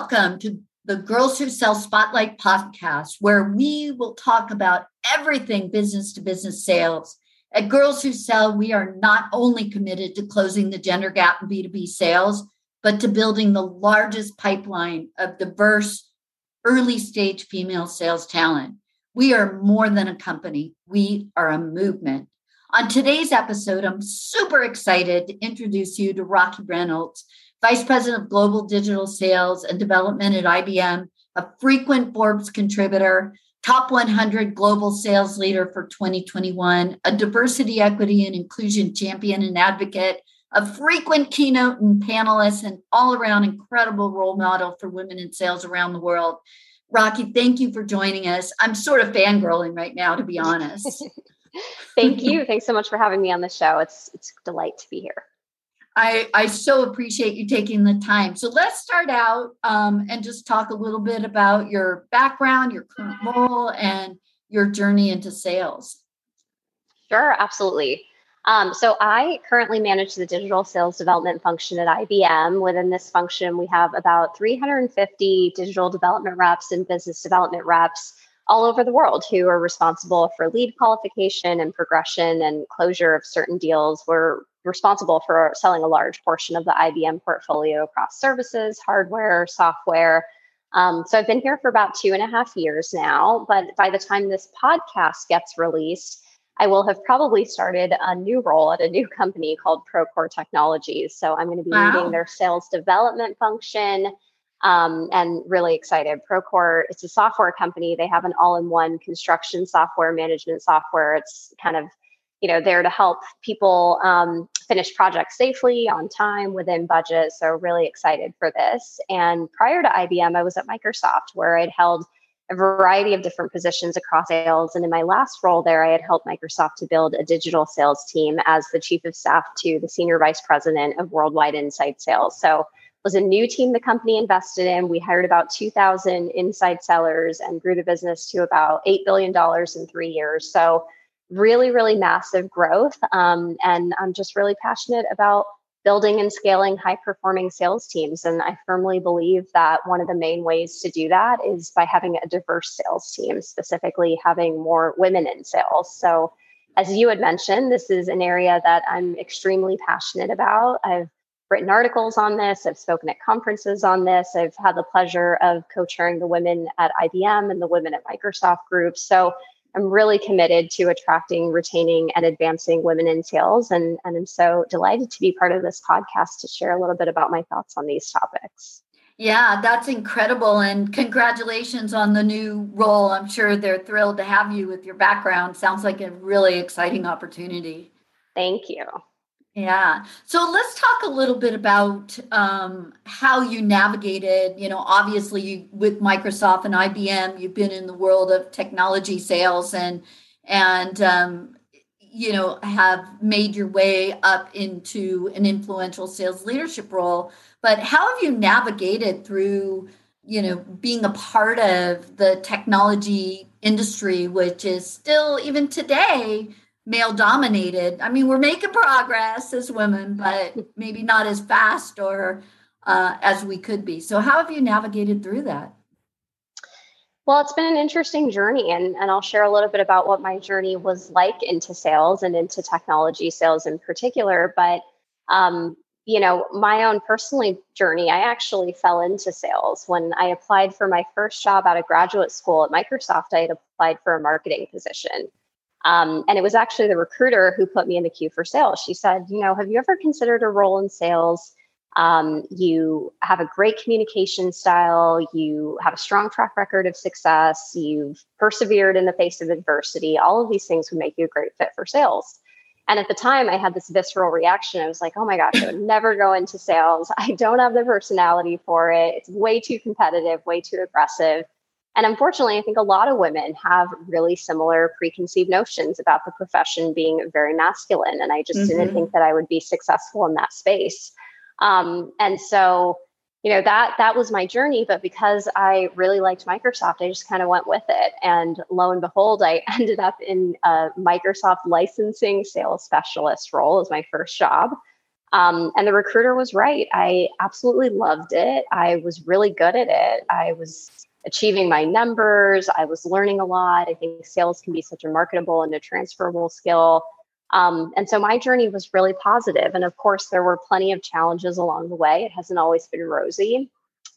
welcome to the Girls Who Sell Spotlight podcast, where we will talk about everything business to business sales. At Girls Who Sell, we are not only committed to closing the gender gap in B2B sales, but to building the largest pipeline of diverse early stage female sales talent. We are more than a company, we are a movement. On today's episode, I'm super excited to introduce you to Rocky Reynolds, Vice President of Global Digital Sales and Development at IBM, a frequent Forbes contributor, top 100 global sales leader for 2021, a diversity, equity, and inclusion champion and advocate, a frequent keynote and panelist, and all around incredible role model for women in sales around the world. Rocky, thank you for joining us. I'm sort of fangirling right now, to be honest. Thank you. Thanks so much for having me on the show. It's it's a delight to be here. I, I so appreciate you taking the time. So let's start out um, and just talk a little bit about your background, your current role, and your journey into sales. Sure, absolutely. Um, so I currently manage the digital sales development function at IBM. Within this function, we have about 350 digital development reps and business development reps all over the world who are responsible for lead qualification and progression and closure of certain deals. We're responsible for selling a large portion of the IBM portfolio across services, hardware, software. Um, so I've been here for about two and a half years now. But by the time this podcast gets released, I will have probably started a new role at a new company called Procore Technologies. So I'm going to be wow. leading their sales development function um, and really excited. Procore, it's a software company. They have an all-in-one construction software management software. It's kind of you know there to help people um, finish projects safely on time within budget. So really excited for this. And prior to IBM, I was at Microsoft where I'd held a variety of different positions across sales. And in my last role there, I had helped Microsoft to build a digital sales team as the chief of staff to the senior vice president of worldwide inside sales. So was a new team the company invested in. We hired about 2,000 inside sellers and grew the business to about $8 billion in three years. So, really, really massive growth. Um, and I'm just really passionate about building and scaling high performing sales teams. And I firmly believe that one of the main ways to do that is by having a diverse sales team, specifically having more women in sales. So, as you had mentioned, this is an area that I'm extremely passionate about. I've written articles on this. I've spoken at conferences on this. I've had the pleasure of co chairing the women at IBM and the women at Microsoft groups. So I'm really committed to attracting, retaining, and advancing women in sales. And, and I'm so delighted to be part of this podcast to share a little bit about my thoughts on these topics. Yeah, that's incredible. And congratulations on the new role. I'm sure they're thrilled to have you with your background. Sounds like a really exciting opportunity. Thank you. Yeah. So let's talk a little bit about um, how you navigated. You know, obviously, you, with Microsoft and IBM, you've been in the world of technology sales and and um, you know have made your way up into an influential sales leadership role. But how have you navigated through? You know, being a part of the technology industry, which is still even today male dominated. I mean, we're making progress as women, but maybe not as fast or uh, as we could be. So, how have you navigated through that? Well, it's been an interesting journey, and, and I'll share a little bit about what my journey was like into sales and into technology sales in particular. But, um, you know, my own personally journey, I actually fell into sales. When I applied for my first job out of graduate school at Microsoft, I had applied for a marketing position. Um, and it was actually the recruiter who put me in the queue for sales. She said, You know, have you ever considered a role in sales? Um, you have a great communication style, you have a strong track record of success, you've persevered in the face of adversity. All of these things would make you a great fit for sales. And at the time, I had this visceral reaction. I was like, oh my gosh, I would never go into sales. I don't have the personality for it. It's way too competitive, way too aggressive. And unfortunately, I think a lot of women have really similar preconceived notions about the profession being very masculine. And I just mm-hmm. didn't think that I would be successful in that space. Um, and so, you know, that that was my journey. But because I really liked Microsoft, I just kind of went with it. And lo and behold, I ended up in a Microsoft licensing sales specialist role as my first job. Um, and the recruiter was right. I absolutely loved it. I was really good at it. I was achieving my numbers. I was learning a lot. I think sales can be such a marketable and a transferable skill. Um, and so my journey was really positive. And of course, there were plenty of challenges along the way. It hasn't always been rosy.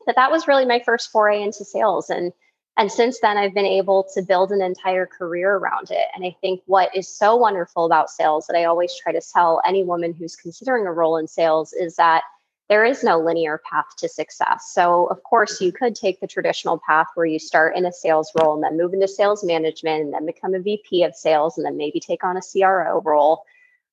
But that was really my first foray into sales. And and since then, I've been able to build an entire career around it. And I think what is so wonderful about sales that I always try to tell any woman who's considering a role in sales is that there is no linear path to success. So, of course, you could take the traditional path where you start in a sales role and then move into sales management and then become a VP of sales and then maybe take on a CRO role.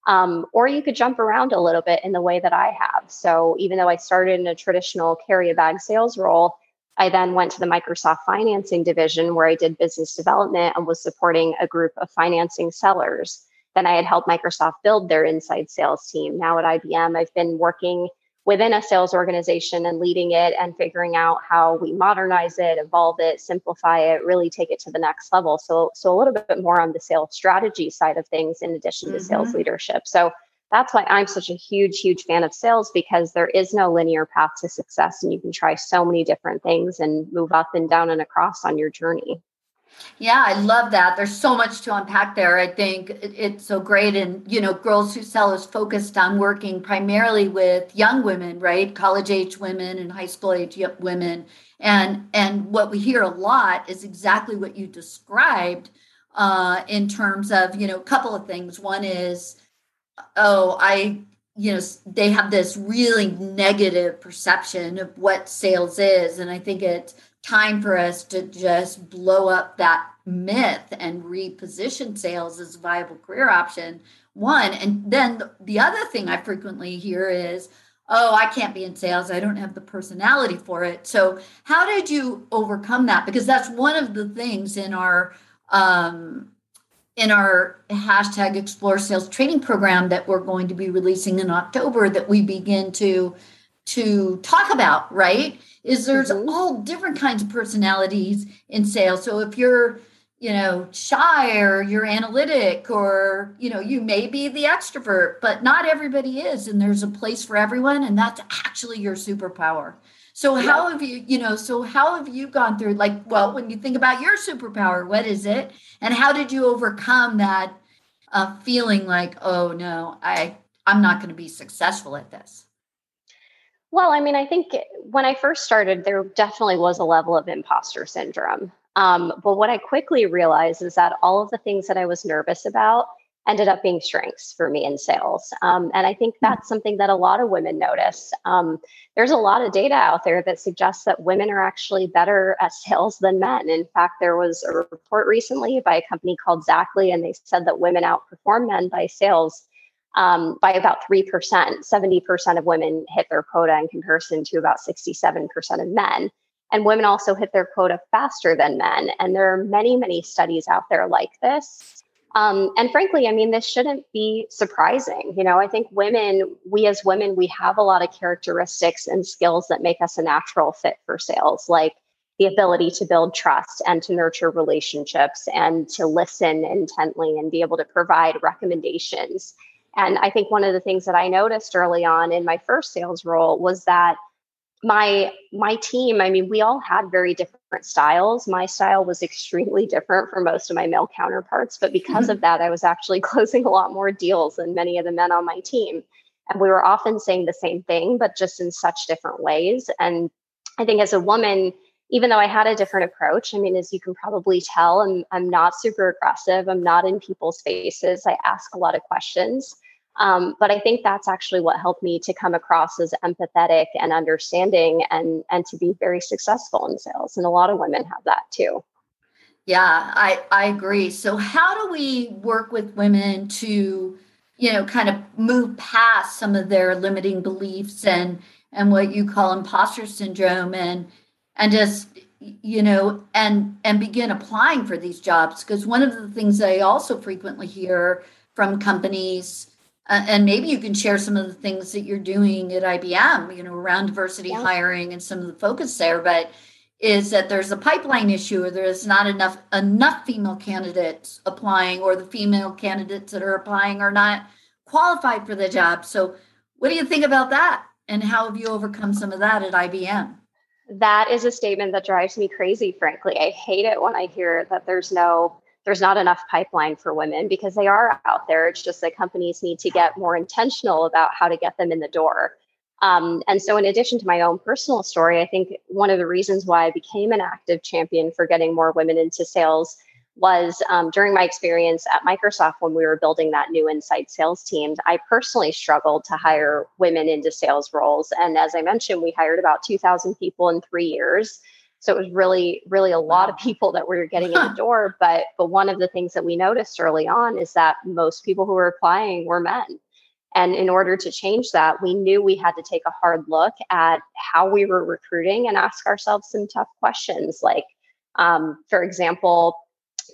Um, or you could jump around a little bit in the way that I have. So, even though I started in a traditional carry a bag sales role, I then went to the Microsoft financing division where I did business development and was supporting a group of financing sellers. Then I had helped Microsoft build their inside sales team. Now at IBM, I've been working within a sales organization and leading it and figuring out how we modernize it, evolve it, simplify it, really take it to the next level. So, so a little bit more on the sales strategy side of things in addition to mm-hmm. sales leadership. So that's why I'm such a huge, huge fan of sales because there is no linear path to success and you can try so many different things and move up and down and across on your journey. Yeah, I love that. There's so much to unpack there. I think it's so great. And, you know, Girls Who Sell is focused on working primarily with young women, right? College age women and high school age women. And, and what we hear a lot is exactly what you described uh, in terms of, you know, a couple of things. One is, oh, I, you know, they have this really negative perception of what sales is. And I think it's time for us to just blow up that myth and reposition sales as a viable career option. One. And then the other thing I frequently hear is, oh, I can't be in sales. I don't have the personality for it. So, how did you overcome that? Because that's one of the things in our um, in our hashtag explore sales training program that we're going to be releasing in october that we begin to to talk about right is there's mm-hmm. all different kinds of personalities in sales so if you're you know shy or you're analytic or you know you may be the extrovert but not everybody is and there's a place for everyone and that's actually your superpower so how have you, you know, so how have you gone through like, well, when you think about your superpower, what is it? And how did you overcome that uh, feeling like, oh no, I I'm not going to be successful at this? Well, I mean, I think when I first started, there definitely was a level of imposter syndrome. Um, but what I quickly realized is that all of the things that I was nervous about ended up being strengths for me in sales. Um, and I think hmm. that's something that a lot of women notice. Um, there's a lot of data out there that suggests that women are actually better at sales than men. In fact, there was a report recently by a company called Xactly, and they said that women outperform men by sales um, by about 3%. 70% of women hit their quota in comparison to about 67% of men. And women also hit their quota faster than men. And there are many, many studies out there like this. Um, and frankly, I mean, this shouldn't be surprising. You know, I think women, we as women, we have a lot of characteristics and skills that make us a natural fit for sales, like the ability to build trust and to nurture relationships and to listen intently and be able to provide recommendations. And I think one of the things that I noticed early on in my first sales role was that my my team i mean we all had very different styles. My style was extremely different from most of my male counterparts but because mm-hmm. of that i was actually closing a lot more deals than many of the men on my team. And we were often saying the same thing but just in such different ways. And i think as a woman even though i had a different approach i mean as you can probably tell i'm, I'm not super aggressive i'm not in people's faces i ask a lot of questions um, but I think that's actually what helped me to come across as empathetic and understanding and, and to be very successful in sales. And a lot of women have that too. Yeah, I, I agree. So, how do we work with women to, you know, kind of move past some of their limiting beliefs and and what you call imposter syndrome and and just you know and and begin applying for these jobs because one of the things I also frequently hear from companies uh, and maybe you can share some of the things that you're doing at IBM, you know, around diversity yeah. hiring and some of the focus there. But is that there's a pipeline issue, or there's not enough enough female candidates applying, or the female candidates that are applying are not qualified for the job. So, What do you think about that? And how have you overcome some of that at IBM? That is a statement that drives me crazy, frankly. I hate it when I hear that there's no there's not enough pipeline for women because they are out there. It's just that companies need to get more intentional about how to get them in the door. Um, and so, in addition to my own personal story, I think one of the reasons why I became an active champion for getting more women into sales was um, during my experience at Microsoft when we were building that new inside sales team. I personally struggled to hire women into sales roles. And as I mentioned, we hired about 2,000 people in three years. So it was really, really a lot of people that we were getting in the door. But but one of the things that we noticed early on is that most people who were applying were men. And in order to change that, we knew we had to take a hard look at how we were recruiting and ask ourselves some tough questions. Like, um, for example,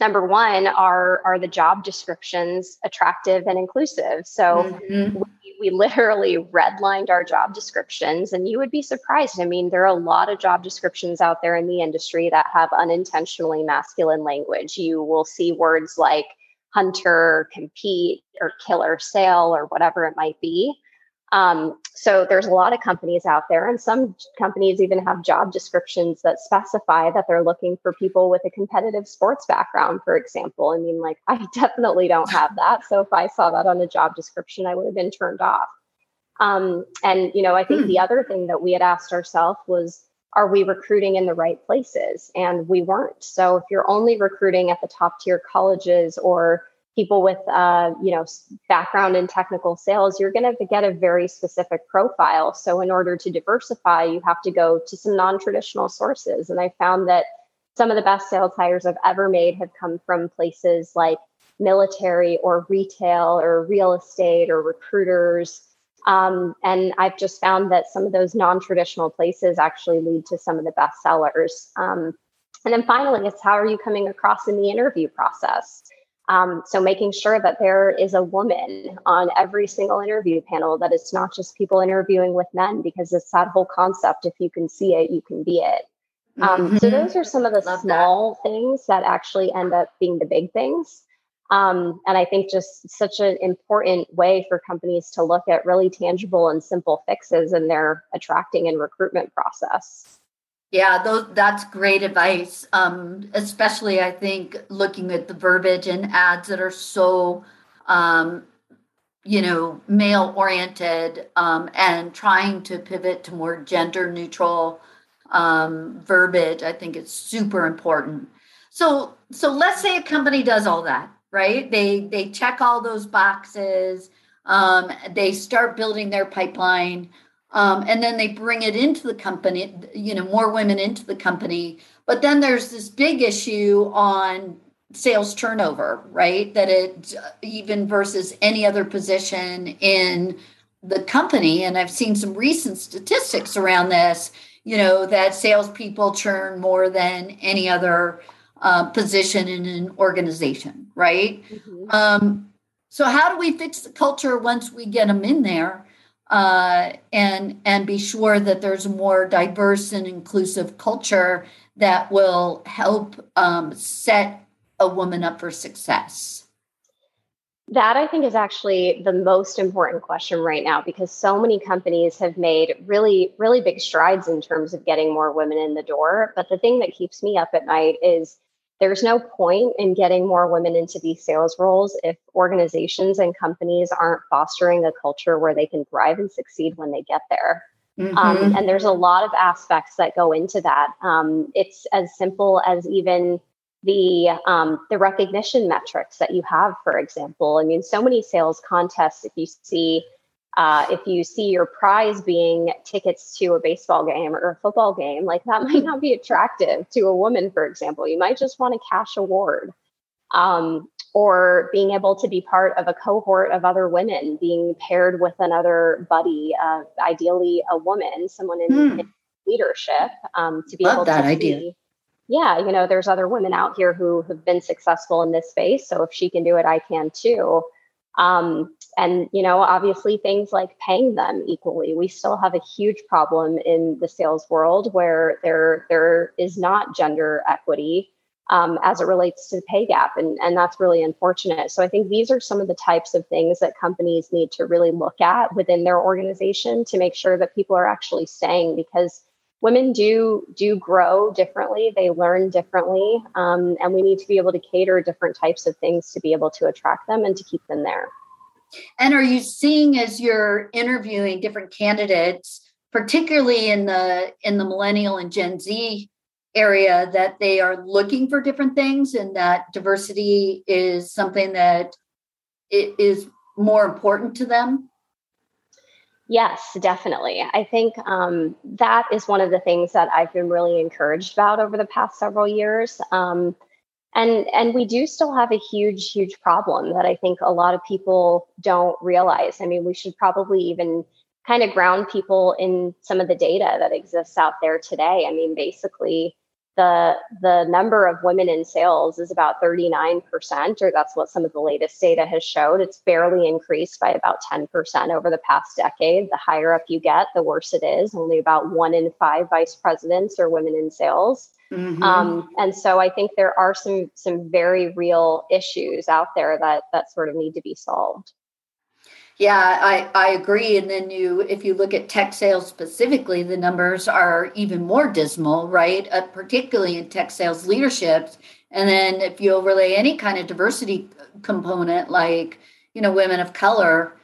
number one, are are the job descriptions attractive and inclusive? So mm-hmm. we, we literally redlined our job descriptions, and you would be surprised. I mean, there are a lot of job descriptions out there in the industry that have unintentionally masculine language. You will see words like hunter, compete, or killer sale, or whatever it might be. Um, so there's a lot of companies out there, and some companies even have job descriptions that specify that they're looking for people with a competitive sports background, for example. I mean, like I definitely don't have that. So if I saw that on a job description, I would have been turned off. Um, and you know, I think hmm. the other thing that we had asked ourselves was, are we recruiting in the right places? And we weren't. So if you're only recruiting at the top tier colleges or people with uh, you know background in technical sales you're going to get a very specific profile. So in order to diversify you have to go to some non-traditional sources. And i found that some of the best sales hires i've ever made have come from places like military or retail or real estate or recruiters. Um, and i've just found that some of those non-traditional places actually lead to some of the best sellers. Um, and then finally it's how are you coming across in the interview process um, so making sure that there is a woman on every single interview panel, that it's not just people interviewing with men, because it's that whole concept. If you can see it, you can be it. Um, mm-hmm. So those are some of the Love small that. things that actually end up being the big things. Um, and I think just such an important way for companies to look at really tangible and simple fixes in their attracting and recruitment process. Yeah, those, that's great advice. Um, especially, I think looking at the verbiage and ads that are so, um, you know, male oriented um, and trying to pivot to more gender neutral um, verbiage. I think it's super important. So, so let's say a company does all that, right? They they check all those boxes. Um, they start building their pipeline. Um, and then they bring it into the company, you know, more women into the company. But then there's this big issue on sales turnover, right? That it even versus any other position in the company. And I've seen some recent statistics around this, you know, that salespeople churn more than any other uh, position in an organization, right? Mm-hmm. Um, so, how do we fix the culture once we get them in there? Uh, and and be sure that there's more diverse and inclusive culture that will help um, set a woman up for success? That I think is actually the most important question right now because so many companies have made really, really big strides in terms of getting more women in the door. But the thing that keeps me up at night is there's no point in getting more women into these sales roles if organizations and companies aren't fostering a culture where they can thrive and succeed when they get there. Mm-hmm. Um, and there's a lot of aspects that go into that. Um, it's as simple as even the um, the recognition metrics that you have, for example. I mean, so many sales contests, if you see uh, if you see your prize being tickets to a baseball game or a football game, like that might not be attractive to a woman, for example. You might just want a cash award. Um, or being able to be part of a cohort of other women, being paired with another buddy, uh, ideally a woman, someone in, hmm. in leadership, um, to be Love able that to idea. See, yeah, you know, there's other women out here who have been successful in this space. So if she can do it, I can too. Um, and you know obviously things like paying them equally we still have a huge problem in the sales world where there there is not gender equity um, as it relates to the pay gap. And, and that's really unfortunate. So I think these are some of the types of things that companies need to really look at within their organization to make sure that people are actually staying because women do do grow differently they learn differently um, and we need to be able to cater different types of things to be able to attract them and to keep them there and are you seeing as you're interviewing different candidates particularly in the in the millennial and gen z area that they are looking for different things and that diversity is something that it is more important to them? Yes, definitely. I think um, that is one of the things that I've been really encouraged about over the past several years. Um, and and we do still have a huge, huge problem that I think a lot of people don't realize. I mean, we should probably even kind of ground people in some of the data that exists out there today. I mean, basically, the the number of women in sales is about 39% or that's what some of the latest data has showed. It's barely increased by about 10% over the past decade. The higher up you get the worse it is. Only about one in five vice presidents are women in sales. Mm-hmm. um, and so i think there are some some very real issues out there that that sort of need to be solved yeah, I, I agree. And then you, if you look at tech sales specifically, the numbers are even more dismal, right? Uh, particularly in tech sales leadership. And then if you overlay any kind of diversity component, like you know, women of color,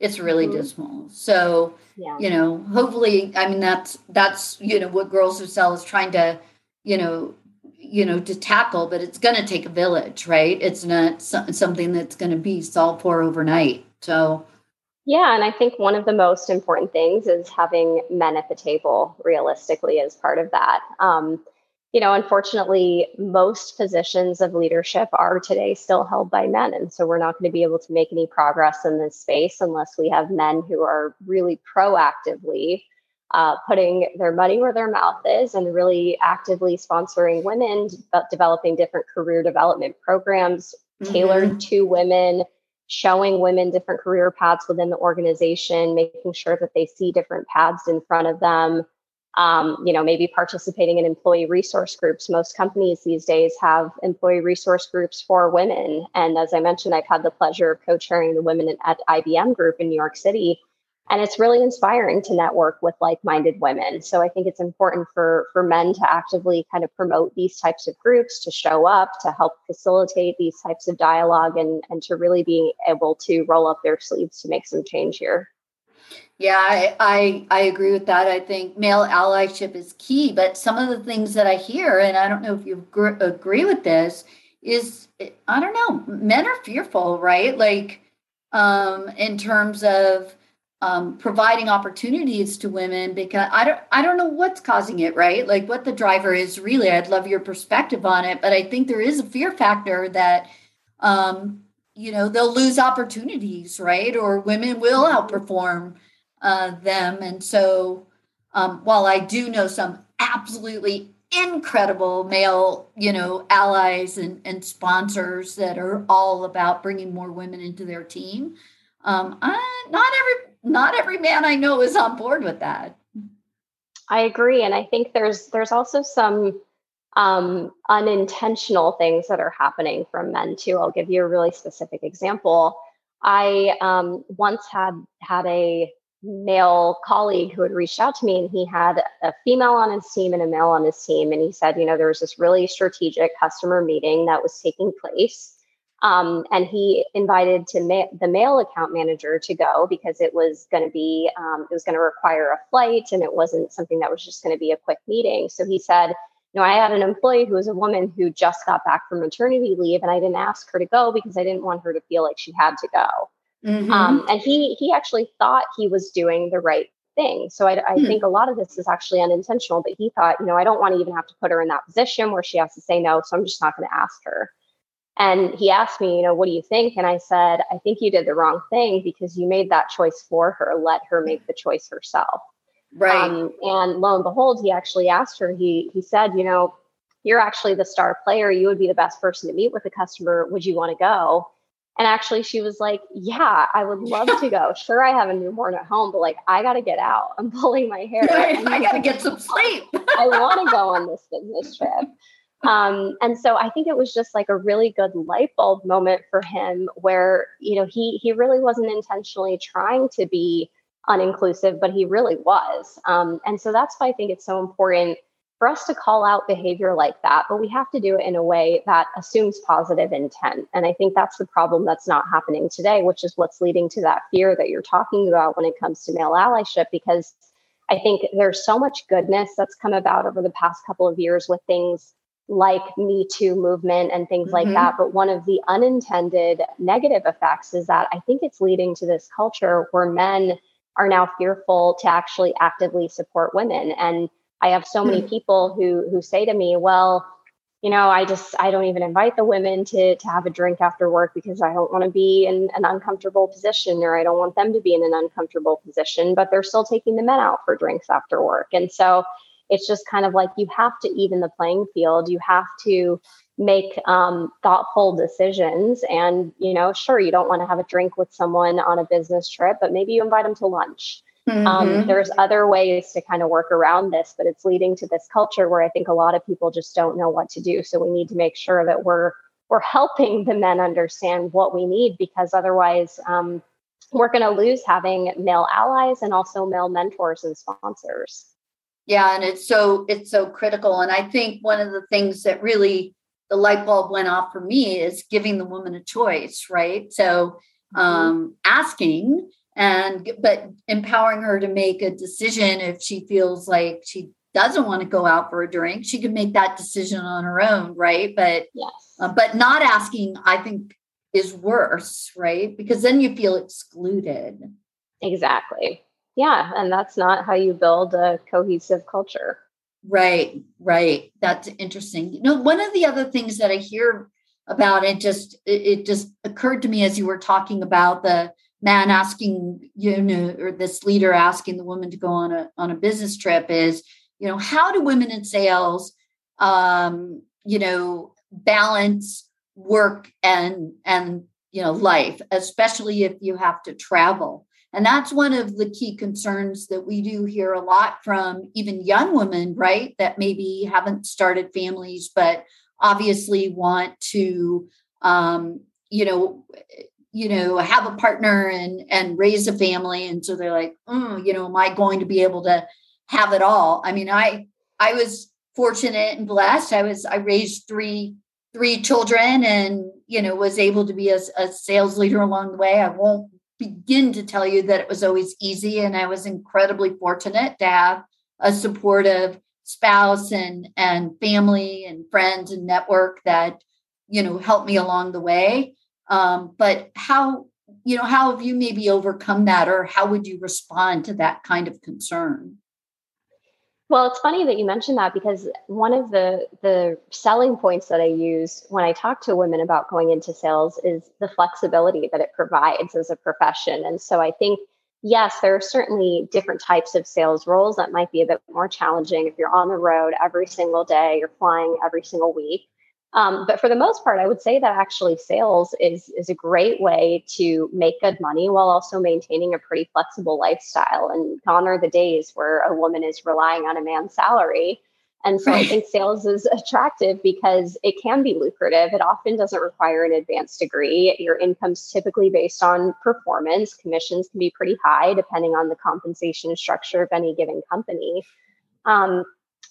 it's really mm-hmm. dismal. So, yeah. you know, hopefully, I mean, that's that's you know what Girls Who Sell is trying to, you know, you know to tackle but it's going to take a village right it's not so- something that's going to be solved for overnight so yeah, and I think one of the most important things is having men at the table realistically as part of that. Um, you know, unfortunately, most positions of leadership are today still held by men. And so we're not going to be able to make any progress in this space unless we have men who are really proactively uh, putting their money where their mouth is and really actively sponsoring women, developing different career development programs mm-hmm. tailored to women showing women different career paths within the organization, making sure that they see different paths in front of them. Um, you know, maybe participating in employee resource groups. Most companies these days have employee resource groups for women. And as I mentioned, I've had the pleasure of co-chairing the Women at IBM group in New York City and it's really inspiring to network with like-minded women. So i think it's important for for men to actively kind of promote these types of groups to show up to help facilitate these types of dialogue and and to really be able to roll up their sleeves to make some change here. Yeah I, I i agree with that. I think male allyship is key but some of the things that i hear and i don't know if you agree with this is i don't know men are fearful right? Like um in terms of um, providing opportunities to women because I don't I don't know what's causing it, right? Like what the driver is really. I'd love your perspective on it, but I think there is a fear factor that um, you know they'll lose opportunities, right? Or women will mm-hmm. outperform uh, them, and so um, while I do know some absolutely incredible male you know allies and, and sponsors that are all about bringing more women into their team um, I, not every not every man I know is on board with that. I agree, and I think there's there's also some um, unintentional things that are happening from men too. I'll give you a really specific example. I um, once had had a male colleague who had reached out to me, and he had a female on his team and a male on his team, and he said, you know, there was this really strategic customer meeting that was taking place um, and he invited to ma- the male account manager to go because it was going to be um, it was going to require a flight and it wasn't something that was just going to be a quick meeting. So he said, you know, I had an employee who was a woman who just got back from maternity leave, and I didn't ask her to go because I didn't want her to feel like she had to go. Mm-hmm. Um, and he he actually thought he was doing the right thing. So I, I hmm. think a lot of this is actually unintentional. But he thought, you know, I don't want to even have to put her in that position where she has to say no, so I'm just not going to ask her. And he asked me, you know, what do you think? And I said, I think you did the wrong thing because you made that choice for her. Let her make the choice herself. Right. Um, and lo and behold, he actually asked her, he he said, you know, you're actually the star player. You would be the best person to meet with a customer. Would you want to go? And actually, she was like, Yeah, I would love to go. Sure, I have a newborn at home, but like, I got to get out. I'm pulling my hair. Right. I got to get some sleep. I want to go on this business trip. Um, and so I think it was just like a really good light bulb moment for him where, you know, he he really wasn't intentionally trying to be uninclusive, but he really was. Um, and so that's why I think it's so important for us to call out behavior like that, but we have to do it in a way that assumes positive intent. And I think that's the problem that's not happening today, which is what's leading to that fear that you're talking about when it comes to male allyship, because I think there's so much goodness that's come about over the past couple of years with things like Me Too movement and things mm-hmm. like that. But one of the unintended negative effects is that I think it's leading to this culture where men are now fearful to actually actively support women. And I have so many hmm. people who who say to me, well, you know, I just I don't even invite the women to to have a drink after work because I don't want to be in an uncomfortable position or I don't want them to be in an uncomfortable position, but they're still taking the men out for drinks after work. And so it's just kind of like you have to even the playing field. You have to make um, thoughtful decisions. And, you know, sure, you don't want to have a drink with someone on a business trip, but maybe you invite them to lunch. Um, mm-hmm. Um, there's other ways to kind of work around this, but it's leading to this culture where I think a lot of people just don't know what to do. So we need to make sure that we're we're helping the men understand what we need because otherwise um, we're going to lose having male allies and also male mentors and sponsors. Yeah, and it's so it's so critical. And I think one of the things that really the light bulb went off for me is giving the woman a choice, right? So mm-hmm. um, asking and but empowering her to make a decision if she feels like she doesn't want to go out for a drink she can make that decision on her own right but yes. Uh, but not asking i think is worse right because then you feel excluded exactly yeah and that's not how you build a cohesive culture. Right right. That's interesting. You know one of the other things that i hear about it just it just occurred to me as you were talking about the man asking you know or this leader asking the woman to go on a on a business trip is you know how do women in sales um you know balance work and and you know life especially if you have to travel and that's one of the key concerns that we do hear a lot from even young women right? That maybe haven't started families but obviously want to um you know you know have a partner and and raise a family. And so they're like mm, you know am i going to be able to have it all? I mean i i was fortunate and blessed. I was i raised three three children and you know was able to be a, a sales leader along the way. I won't begin to tell you that it was always easy and i was incredibly fortunate to have a supportive spouse and and family and friends and network that you know helped me along the way um, but how, you know, how have you maybe overcome that or how would you respond to that kind of concern? Well, it's funny that you mentioned that because one of the the selling points that I use when I talk to women about going into sales is the flexibility that it provides as a profession. And so I think yes, there are certainly different types of sales roles that might be a bit more challenging if you're on the road every single day, you're flying every single week. Um, but for the most part, I would say that actually sales is is a great way to make good money while also maintaining a pretty flexible lifestyle. And gone are the days where a woman is relying on a man's salary. And so right. I think sales is attractive because it can be lucrative. It often doesn't require an advanced degree. Your income's typically based on performance. Commissions can be pretty high depending on the compensation structure of any given company. Um,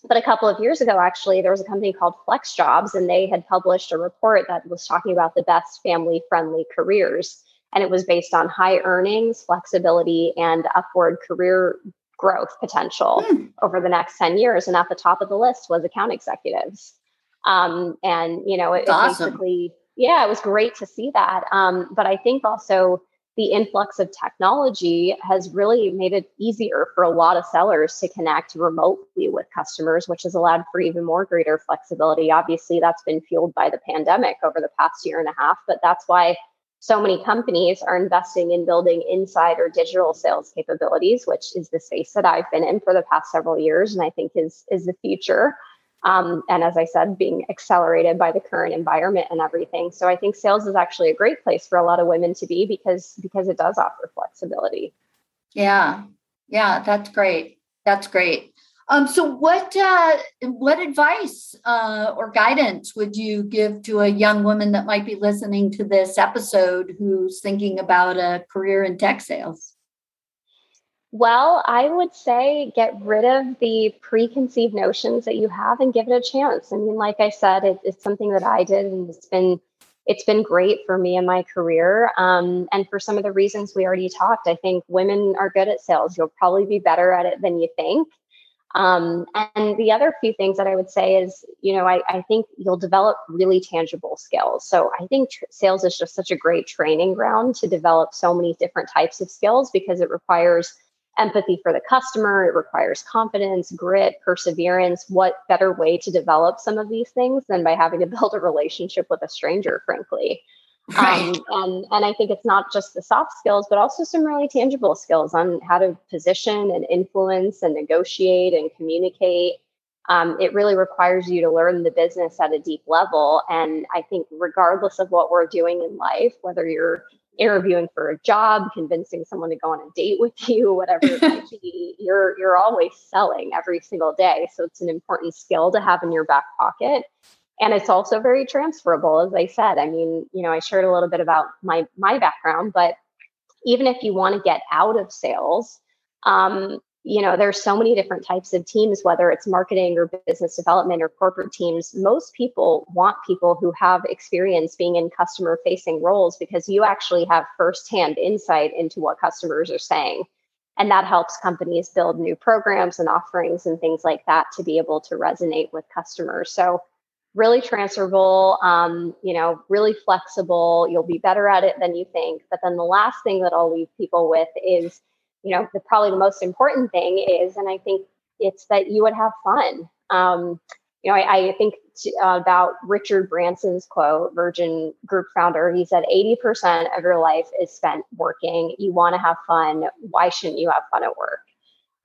but a couple of years ago, actually, there was a company called Flex Jobs, and they had published a report that was talking about the best family friendly careers. And it was based on high earnings, flexibility, and upward career growth potential mm. over the next 10 years. And at the top of the list was account executives. Um, and, you know, it, awesome. basically, yeah, it was great to see that. Um, but I think also, the influx of technology has really made it easier for a lot of sellers to connect remotely with customers, which has allowed for even more greater flexibility. Obviously, that's been fueled by the pandemic over the past year and a half, but that's why so many companies are investing in building inside or digital sales capabilities, which is the space that I've been in for the past several years and I think is is the future. Um, and as I said, being accelerated by the current environment and everything. So I think sales is actually a great place for a lot of women to be because because it does offer flexibility. Yeah, yeah, that's great. That's great. Um, so, what uh, what advice uh, or guidance would you give to a young woman that might be listening to this episode who's thinking about a career in tech sales? Well, I would say get rid of the preconceived notions that you have and give it a chance. I mean, like I said, it, it's something that I did, and it's been it's been great for me in my career. Um, and for some of the reasons we already talked, I think women are good at sales. You'll probably be better at it than you think. Um, and the other few things that I would say is, you know, I, I think you'll develop really tangible skills. So I think tr- sales is just such a great training ground to develop so many different types of skills because it requires empathy for the customer, it requires confidence, grit, perseverance. What better way to develop some of these things than by having to build a relationship with a stranger, frankly? Right. Um, and, and I think it's not just the soft skills, but also some really tangible skills on how to position and influence and negotiate and communicate. Um, it really requires you to learn the business at a deep level. And I think, regardless of what we're doing in life, whether you're interviewing for a job, convincing someone to go on a date with you, whatever it might be, you're you're always selling every single day. So it's an important skill to have in your back pocket and it's also very transferable as i said i mean you know i shared a little bit about my my background but even if you want to get out of sales um, you know there's so many different types of teams whether it's marketing or business development or corporate teams most people want people who have experience being in customer facing roles because you actually have firsthand insight into what customers are saying and that helps companies build new programs and offerings and things like that to be able to resonate with customers so really transferable, um, you know, really flexible. You'll be better at it than you think. But then the last thing that I'll leave people with is, you know, the probably the most important thing is, and I think it's that you would have fun. Um, you know, I, I think t- uh, about Richard Branson's quote, Virgin Group founder. He said, 80% of your life is spent working. You want to have fun. Why shouldn't you have fun at work?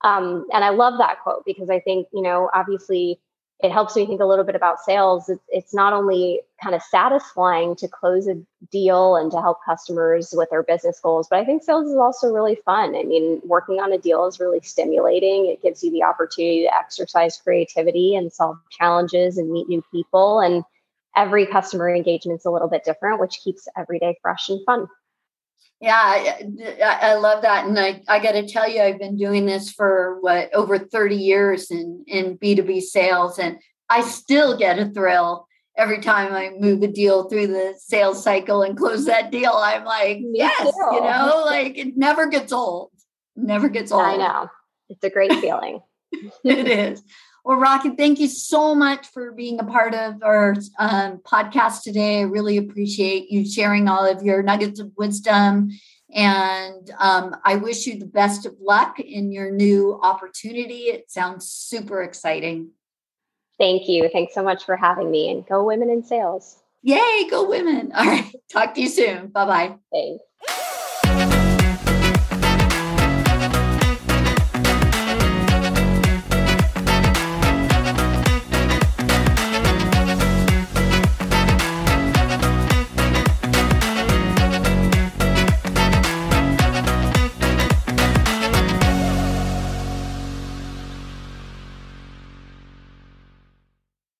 Um, and I love that quote because I think, you know, obviously it helps me think a little bit about sales. It's, not only kind of satisfying to close a deal and to help customers with their business goals, but I think sales is also really fun. I mean, working on a deal is really stimulating. It gives you the opportunity to exercise creativity and solve challenges and meet new people. And every customer engagement is a little bit different, which keeps every day fresh and fun. Yeah, I, I, love that. And I, I got to tell you, I've been doing this for what over 30 years in, in B2B sales, and I still get a thrill every time I move a deal through the sales cycle and close that deal. I'm like, yes, you know, like it never gets old. Never gets old. I know. It's a great feeling. it is. Well, Rocky, thank you so much for being a part of our um, podcast today. I really appreciate you sharing all of your nuggets of wisdom. And um, I wish you the best of luck in your new opportunity. It sounds super exciting. Thank you. Thanks so much for having me. And go women in sales. Yay, go women. All right. Talk to you soon. Bye bye. Thanks.